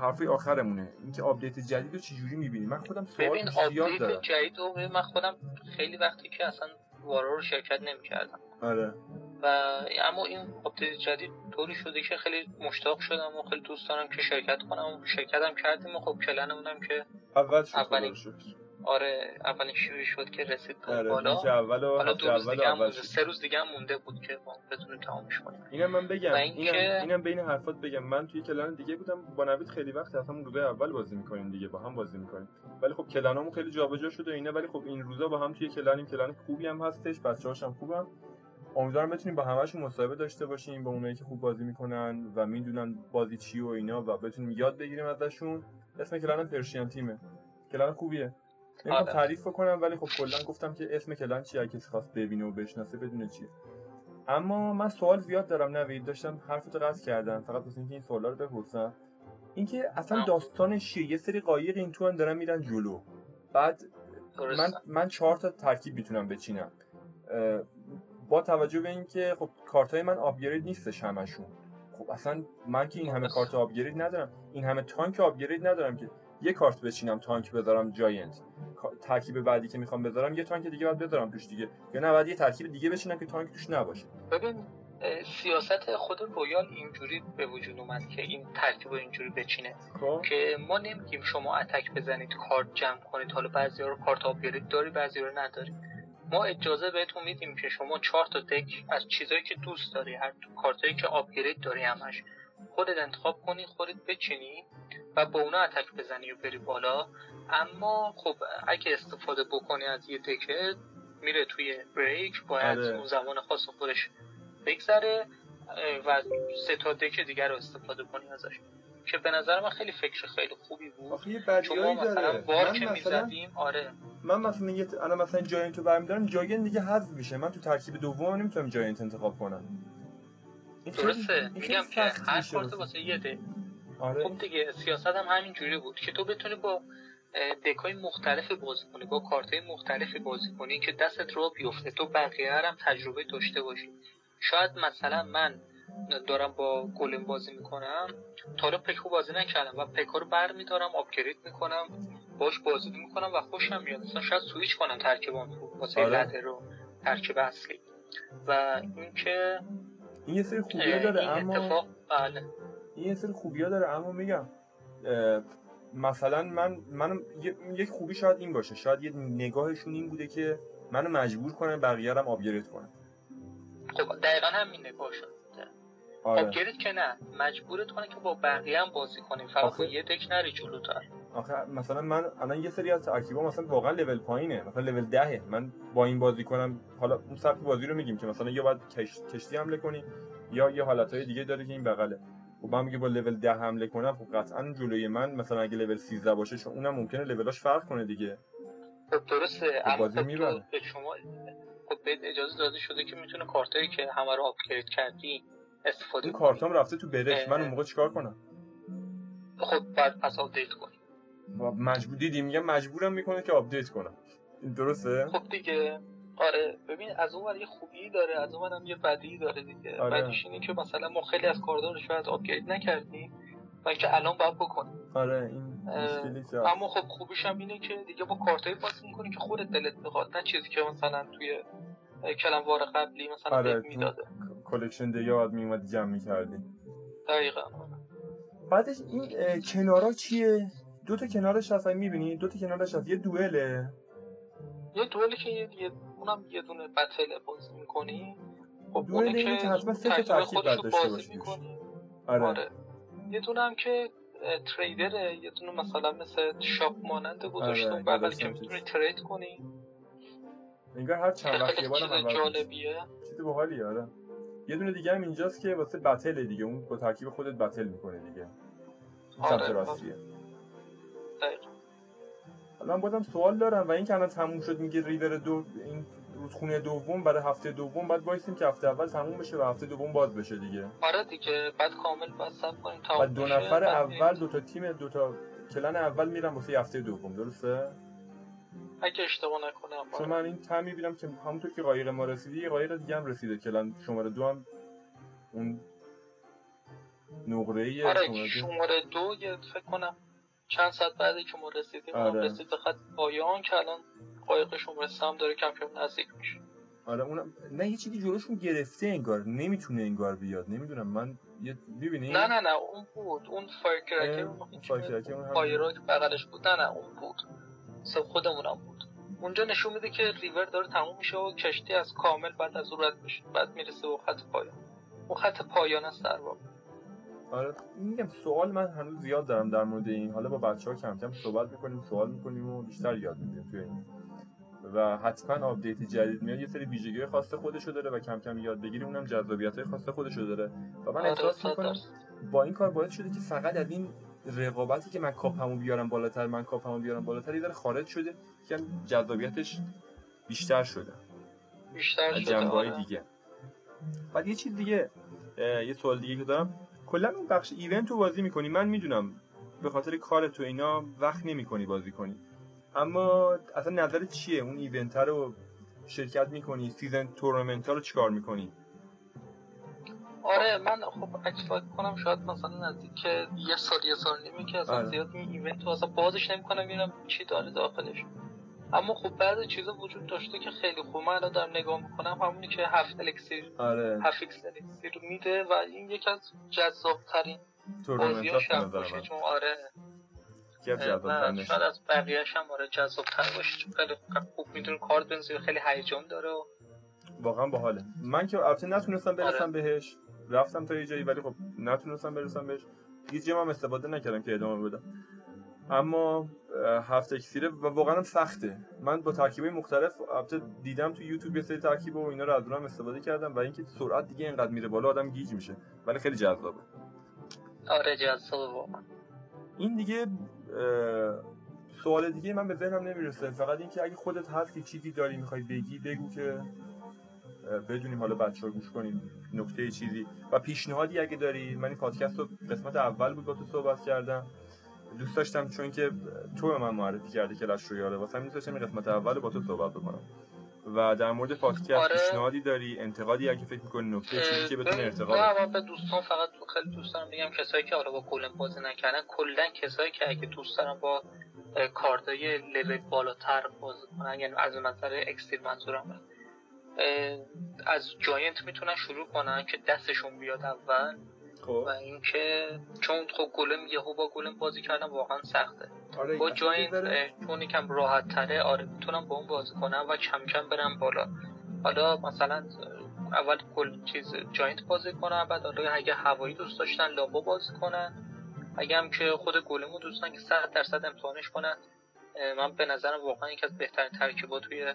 حرفی آخرمونه. اینکه update جدید رو چجوری می‌بینی؟ من خودم سوال ببین آپدیت جدید رو من خودم خیلی وقتی که اصلا war ا رو شرکت نمی‌کردم. آره. و اما این update جدید طوری شده که خیلی مشتاق شدم و خیلی دوست دارم که شرکت کنم شرکت هم کردیم و خب clan مونم که اول شد اولین آره اولین شروع شد که رسید به آره بالا. اول و حالا دو روز دیگه هم سه روز دیگه هم مونده بود که ما بتونیم تمامش کنیم. اینم من بگم اینم اینم بین حرفات بگم. من توی کلان دیگه بودم با نوید خیلی وقت اصلا روز اول بازی می‌کنیم دیگه با هم بازی می‌کنیم. ولی خب کلانامون خیلی جابجا شده اینه ولی خب این روزا با هم توی کلانیم. کلان خوبی هم هستش بچه‌هاش هم خوبم امیدوارم بتونیم با همهشون مصاحبه داشته باشیم با اونایی که خوب بازی می‌کنن و می‌دونن بازی چی و اینا و بتونیم یاد بگیریم ازشون. اسم کلان پرشین تیمه. کلان خوبیه. نمی‌خوام آره. تعریف بکنم ولی خب کلا گفتم که اسم کلان چیه؟ کسی خواست ببینه و بشناسه بدونه چیه. اما من سوال زیاد دارم نوید داشتم حرفتو قطع کردم. فقط واسه اینکه این سوالا رو بپرسم. اینکه اصلا داستانش چیه؟ یه سری قایق این تو دارن میرن جلو. بعد من من چهار تا ترکیب می‌تونم بچینم. با توجه به اینکه خب کارتای من آپگرید نیستش همشون. خب اصلا من که این همه کارت upgrade ندارم. این همه تانک upgrade ندارم که یه کارت بچینم تانک بذارم Giant ترکیب بعدی که می‌خوام بذارم یه تانک دیگه باید بذارم توش دیگه. یا نه بعد یه ترکیب دیگه بچینم که تانک توش نباشه. ببین سیاست خود Royale اینجوری به وجود اومد که این ترکیب اینجوری بچینه خب. که ما نمیگیم شما attack بزنید کارت جمع کنید. حالا بعضی رو کارت upgrade داری بعضی رو نداری. ما اجازه بهتون میدیم که شما چهار تا deck از چیزایی که دوست داری هر کارتایی که آپگرید داری همش. خودت انتخاب کنی خودت بچینی و با اونا اتک بزنی و بری بالا. اما خب اگه استفاده بکنی از یه دکه میره توی بریک باید آره. اون زمان خاص خودش بگذره و سه تا دک دیگر رو استفاده کنی ازش. که به نظر من خیلی فکر خیلی خوبی بود. آخه یه بدیایی داره. بار که می‌زدیم آره. من مثلا یه الان مثلا جاینت رو برمیدارم جاین دیگه حذف میشه. من تو ترکیب دوم نمی‌تونم جاینت انتخاب کنم. درسته. میگم که هر کارت واسه یه ده آره. خب دیگه سیاست هم همین جوری بود که تو بتونی با دکای مختلف بازی کنی با کارتای مختلفی بازی کنی که دستت رو بیفته. تو بقیه هم تجربه داشته باشی. شاید مثلا من دارم با گلم بازی می‌کنم تا حالا پکو بازی نکردم و پکو رو بر میدارم آپگرید می‌کنم باش بازی می‌کنم و خوشم میاد. مثلا شاید سویچ کنم ترکیبان واسه آره. رو ترکیب اصلی. و اینکه این یه سری خوبی داره اما بله. این یه سری خوبی داره اما میگم مثلا من من یک خوبی شاید این باشه شاید یه نگاهشون این بوده که منو مجبور کنن بقیه رو آپگرید کنن خب دقیقا همین نگاهشون آره. آپگرید که نه مجبورت کنه که با بقیه هم بازی کنیم فقط یه دک نری جلوتر آخه مثلا من الان یه سری از ترکیبا مثلا واقعا لول پایینه. مثلا لول دهه. من با این بازی کنم حالا اون سبک بازی رو میگیم که مثلا یا باید کشتی حمله کنی یا یه حالتهای دیگه داره که این بغله. خب من میگه با لول 10 حمله کنم خب قطعا جلوی من مثلا اگه لول 13 باشه چون اونم ممکنه لولاش فرق کنه دیگه. خب درسته. خب بازی خب به شما خب بهت اجازه داده شده که می‌تونه کارتایی که همه رو upgrade کردی استفاده کنی. کارتام رفته تو برش من اون موقع چیکار کنم؟ خب بعد پس update کنی. مجبور دیدی میگم مجبورم می‌کنه که update کنم. این درسته؟ خب دیگه. آره. ببین از اون یه خوبی داره از اون هم یه بدی داره دیگه. آره. بدیش اینه که مثلا ما خیلی از کارتا رو شاید upgrade نکردیم و که الان باید بکنیم. آره این اما خب خوبیش هم اینه که دیگه با کارتای بازی می‌کنی که خودت دلت می‌خواد. نه چیزی که مثلا توی clan war قبلی مثلا آره. می‌داده. collection دیگه باید میومدی جمع می‌کردی. دقیقا. بعدش این کنارا چیه؟ دو تا کنارش هست می‌بینی؟ دو تا کنارش هست یه دوئله. یه دوئلی که یه اونم یه دونه بتل بازی می‌کنی. خب دوئل که حتما سه تا ترکیب باید داشته باشی. آره. آره. یه دونه هم که تریدره. یه دونه مثلا مثل شاپ مانند گذاشته. آره. بغل که می‌تونی ترید کنی. انگار هر چند وقت یه بارم جالبیه. چیز باحالیه آره. یه دونه دیگه هم اینجاست که واسه بتل دیگه. اون با ترکیب خودت بتل می‌کنه دیگه. آره. سمت راستیه. من بازم سوال دارم و این که الان تموم شد میگه ریور دو این رودخونه دوم برای هفته دوم بعد وایسیم که هفته اول تموم بشه و هفته دوم باز بشه دیگه. آره دیگه بعد کامل باز سب کنیم تا دو نفر اول دو تا تیم دو تا کلن اول میرن واسه هفته دوم درسته؟ اگه اشتباه نکنم چون من این تم می‌بینم که همونطور که قایق ما رسیدی یه قایق دیگه هم رسیده کلن شماره دو هم اون نقره آره شماره دو یه فکر کنم. چند ساعت بعدی که ما رسیدیم آره. رسید به خط پایان که الان قایقشون رسم داره کم کم نزدیک میشه. آره اونم نه یه چیزی جلوشون گرفته انگار. نمی‌تونه انگار بیاد. نمی‌دونم من یه ببینی نه نه نه اون بود. اون فایر کرکر اون فایر بغلش بود. نه نه اون بود. سب خودمونم بود. اونجا نشون میده که ریور داره تموم میشه و کشتی از کامل بعد از اون رد میشه. بعد می‌رسه به خط پایان. اون خط پایان است در واقع آره میگم سوال من هنوز زیاد دارم در مورد این. حالا با بچه ها کم کم صحبت می‌کنیم سوال می‌کنیم و بیشتر یاد می‌گیریم توی این. و حتما update جدید میاد یه سری ویژگی خاص خودشو داره و کم کم یاد بگیریم اونم جذابیت خاص خودشو داره. و من آره، احساس می‌کنم با این کار باعث شده که فقط از این رقابتی که من کاپمو بیارم بالاتر من کاپمو بیارم بالاتر داره خارج شده که جذابیتش بیشتر شده. بیشتر شده آره. دیگه. بعد یه چیز دیگه یه سوال دیگه که دارم. کلا اون بخش event رو بازی می‌کنی. من می‌دونم به خاطر کار تو اینا وقت نمی‌کنی بازی کنی. اما اصلا نظرت چیه اون event رو شرکت می‌کنی؟ season tournament ها رو چیکار می‌کنی؟ آره من خب expect کنم شاید مثلا نزدیک یه سال یه سال نیمه که اصلا آره. زیاد این event رو اصلا بازش نمی‌کنم ببینم چی داره داخلش. اما خب بعضی چیزا وجود داشته که خیلی خوب. من الان دارم نگاه می‌کنم همونی که هفت الکسیر آره. هفت الکسیر میده و این یکی از جذاب ترین بازی ها باشه چون آره. شاید از بقیهش هم آره جذاب تر باشه. چون خیلی خوب میدون کارت بنزی خیلی هیجان داره و واقعا باحاله. من که البته نتونستم برسم آره. بهش. رفتم تا یه جایی ولی خب نتونستم برسم بهش. هیچ هم استفاده نکردم که ادامه بدم. اما هفت اکسیره و واقعا هم سخته. من با ترکیبه مختلف البته دیدم تو یوتیوب یه سری ترکیب و اینا رو از اونم استفاده کردم و اینکه سرعت دیگه اینقدر میره بالا آدم گیج میشه. ولی خیلی جذابه. آره جذابه واقعا. این دیگه سوال دیگه من به ذهنم نمی‌رسه. فقط اینکه اگه خودت هستی چیزی داری می‌خوای بگی بگو که بدونیم حالا بچه ها گوش کنیم نکته چیزی. و پیشنهادی اگه داری من این پادکست رو قسمت اول بود با تو صحبت کردم. دوست داشتم چون که تو به من معرفی کردی کلش رویاله واسه همین دوست داشتم این قسمت اول با تو صحبت بکنم. و در مورد پادکست آره. پیشنهادی داری انتقادی اگه فکر می‌کنی نکته چیزی که بتونه ارتقا بده. به دوستان فقط خیلی دوست دارم بگم کسایی که حالا با کلن بازی نکردن کلا کسایی که اگه دوست دارن با کارتای لول بالاتر بازی کنن یعنی از منظر اکستریم منظورم از جاینت می‌تونن شروع کنن که دستشون بیاد اول. خب. و اینکه چون خب Golem یهو با Golem بازی کردن واقعا سخته. آره با Giant چون یکم راحت تره آره می‌تونم با اون بازی کنم و کم کم برم بالا. حالا مثلا اول گل چیز Giant بازی کنم بعد حالا اگه هوایی دوست داشتن Lava بازی کنن. اگه هم که خود Golem و دوستن که 100 درصد امتحانش کنن من به نظرم واقعا یکی از بهترین ترکیبات توی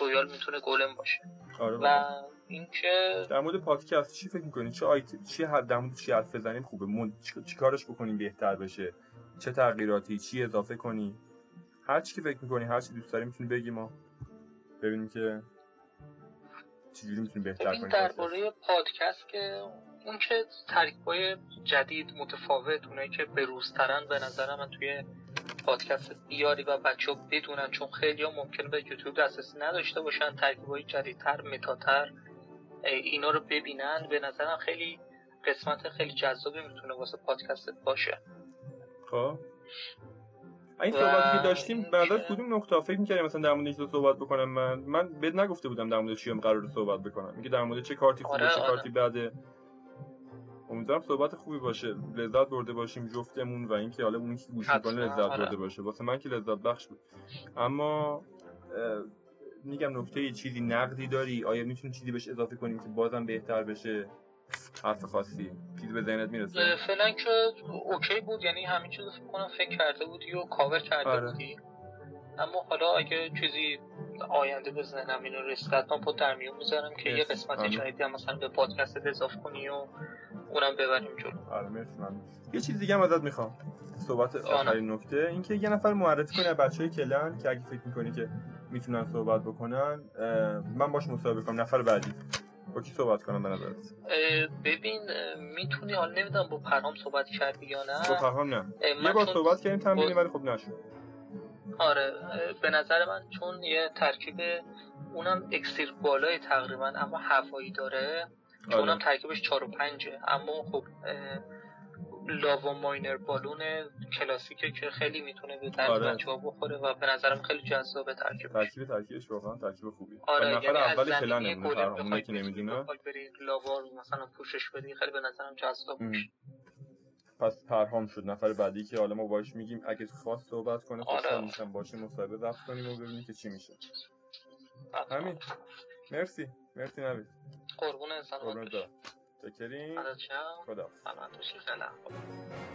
Royale می‌تونه Golem باشه. آره و اینکه در مورد پادکست چی فکر می‌کنی؟ چه آیت چی حد در مورد چی حرف بزنیم خوبه؟ مون... چی کارش بکنیم بهتر بشه؟ چه تغییراتی؟ چی اضافه کنی؟ هر چی که فکر می‌کنی هر چی دوست داری می‌تونی بگی ما ببینیم که چجوری می‌تونیم بهتر کنیم درباره پادکست. که اون که ترکیبای جدید متفاوت اونایی که بروزترن به نظر من توی پادکست بیاری و بچه ها بدونن چون خیلی ها ممکنه به یوتیوب دسترسی نداشته باشن ترکیبای جدیدتر متاتر اینا رو ببینن به نظرم خیلی قسمت خیلی جذابی می‌تونه واسه پادکست باشه. خب. این صحبتی که داشتیم بعد کدوم نقطه فکر می‌کردی مثلا در مورد صحبت بکنم. من من بد نگفته بودم در مورد چی قرار صحبت بکنم. میگه در مورد چه کارتی خوبه آره، چه آره. کارتی بده. امیدوارم صحبت خوبی باشه. لذت برده باشیم جفتمون و اینکه حالا اون گوش می‌کنه لذت آره. برده باشه. واسه من که لذت بخش بود. اما میگم نکته چیزی نقدی داری؟ آیا می‌تونی چیزی بهش اضافه کنیم که بازم بهتر بشه؟ حرف خاصی. چیزی به ذهنت می‌رسه؟ فعلا که اوکی بود. یعنی همین چیز فکر کنم فکر کرده بودی و کاور کرده آره. بودی. اما حالا اگه چیزی آینده به ذهنم اینو رسید من پا در میون می‌ذارم که یه قسمت آره. جدیدی هم مثلا به پادکست اضافه کنی و اونم ببریم جلو. آره مرسی من یه چیز دیگه هم ازت می‌خوام. صحبت آخرین نکته اینکه یه نفر معرفی کنه بچهای کلن که اگه فکر می‌کنی که می‌تونن صحبت بکنن من باش مصاحبه کنم نفر بعدی. با کی صحبت کنم به نظرت؟ ببین می‌تونی حال نمی‌دونم با پرهام صحبت کردی یا نه. با پرهام نه. یه بار صحبت کردیم تمرینی ولی خب نشد. آره به نظر من چون یه ترکیب اونم اکسیر بالای تقریبا اما هوایی داره. آره. اونم ترکیبش 4 و 5 اما خب لاوا ماینر بالون کلاسیکه که خیلی می‌تونه به درد آره. بچه ها بخوره و به نظرم خیلی جذاب ترکیبش. ترکیب ترکیبش واقعا ترکیب خوبی. آره نفر یعنی اول کلنه اون که نمی‌دونه لاوا مثلا پوشش بدی خیلی به نظرم جذاب میشه پس پرهام شد. نفر بعدی که حالا ما باش میگیم اگه خواست صحبت کنه آره. خوشحال میشم باشه مصاحبه ضبط کنیم و ببینیم که چی میشه. همین مرسی. مرسی نوید. قربون انسان چکرین خدا خدا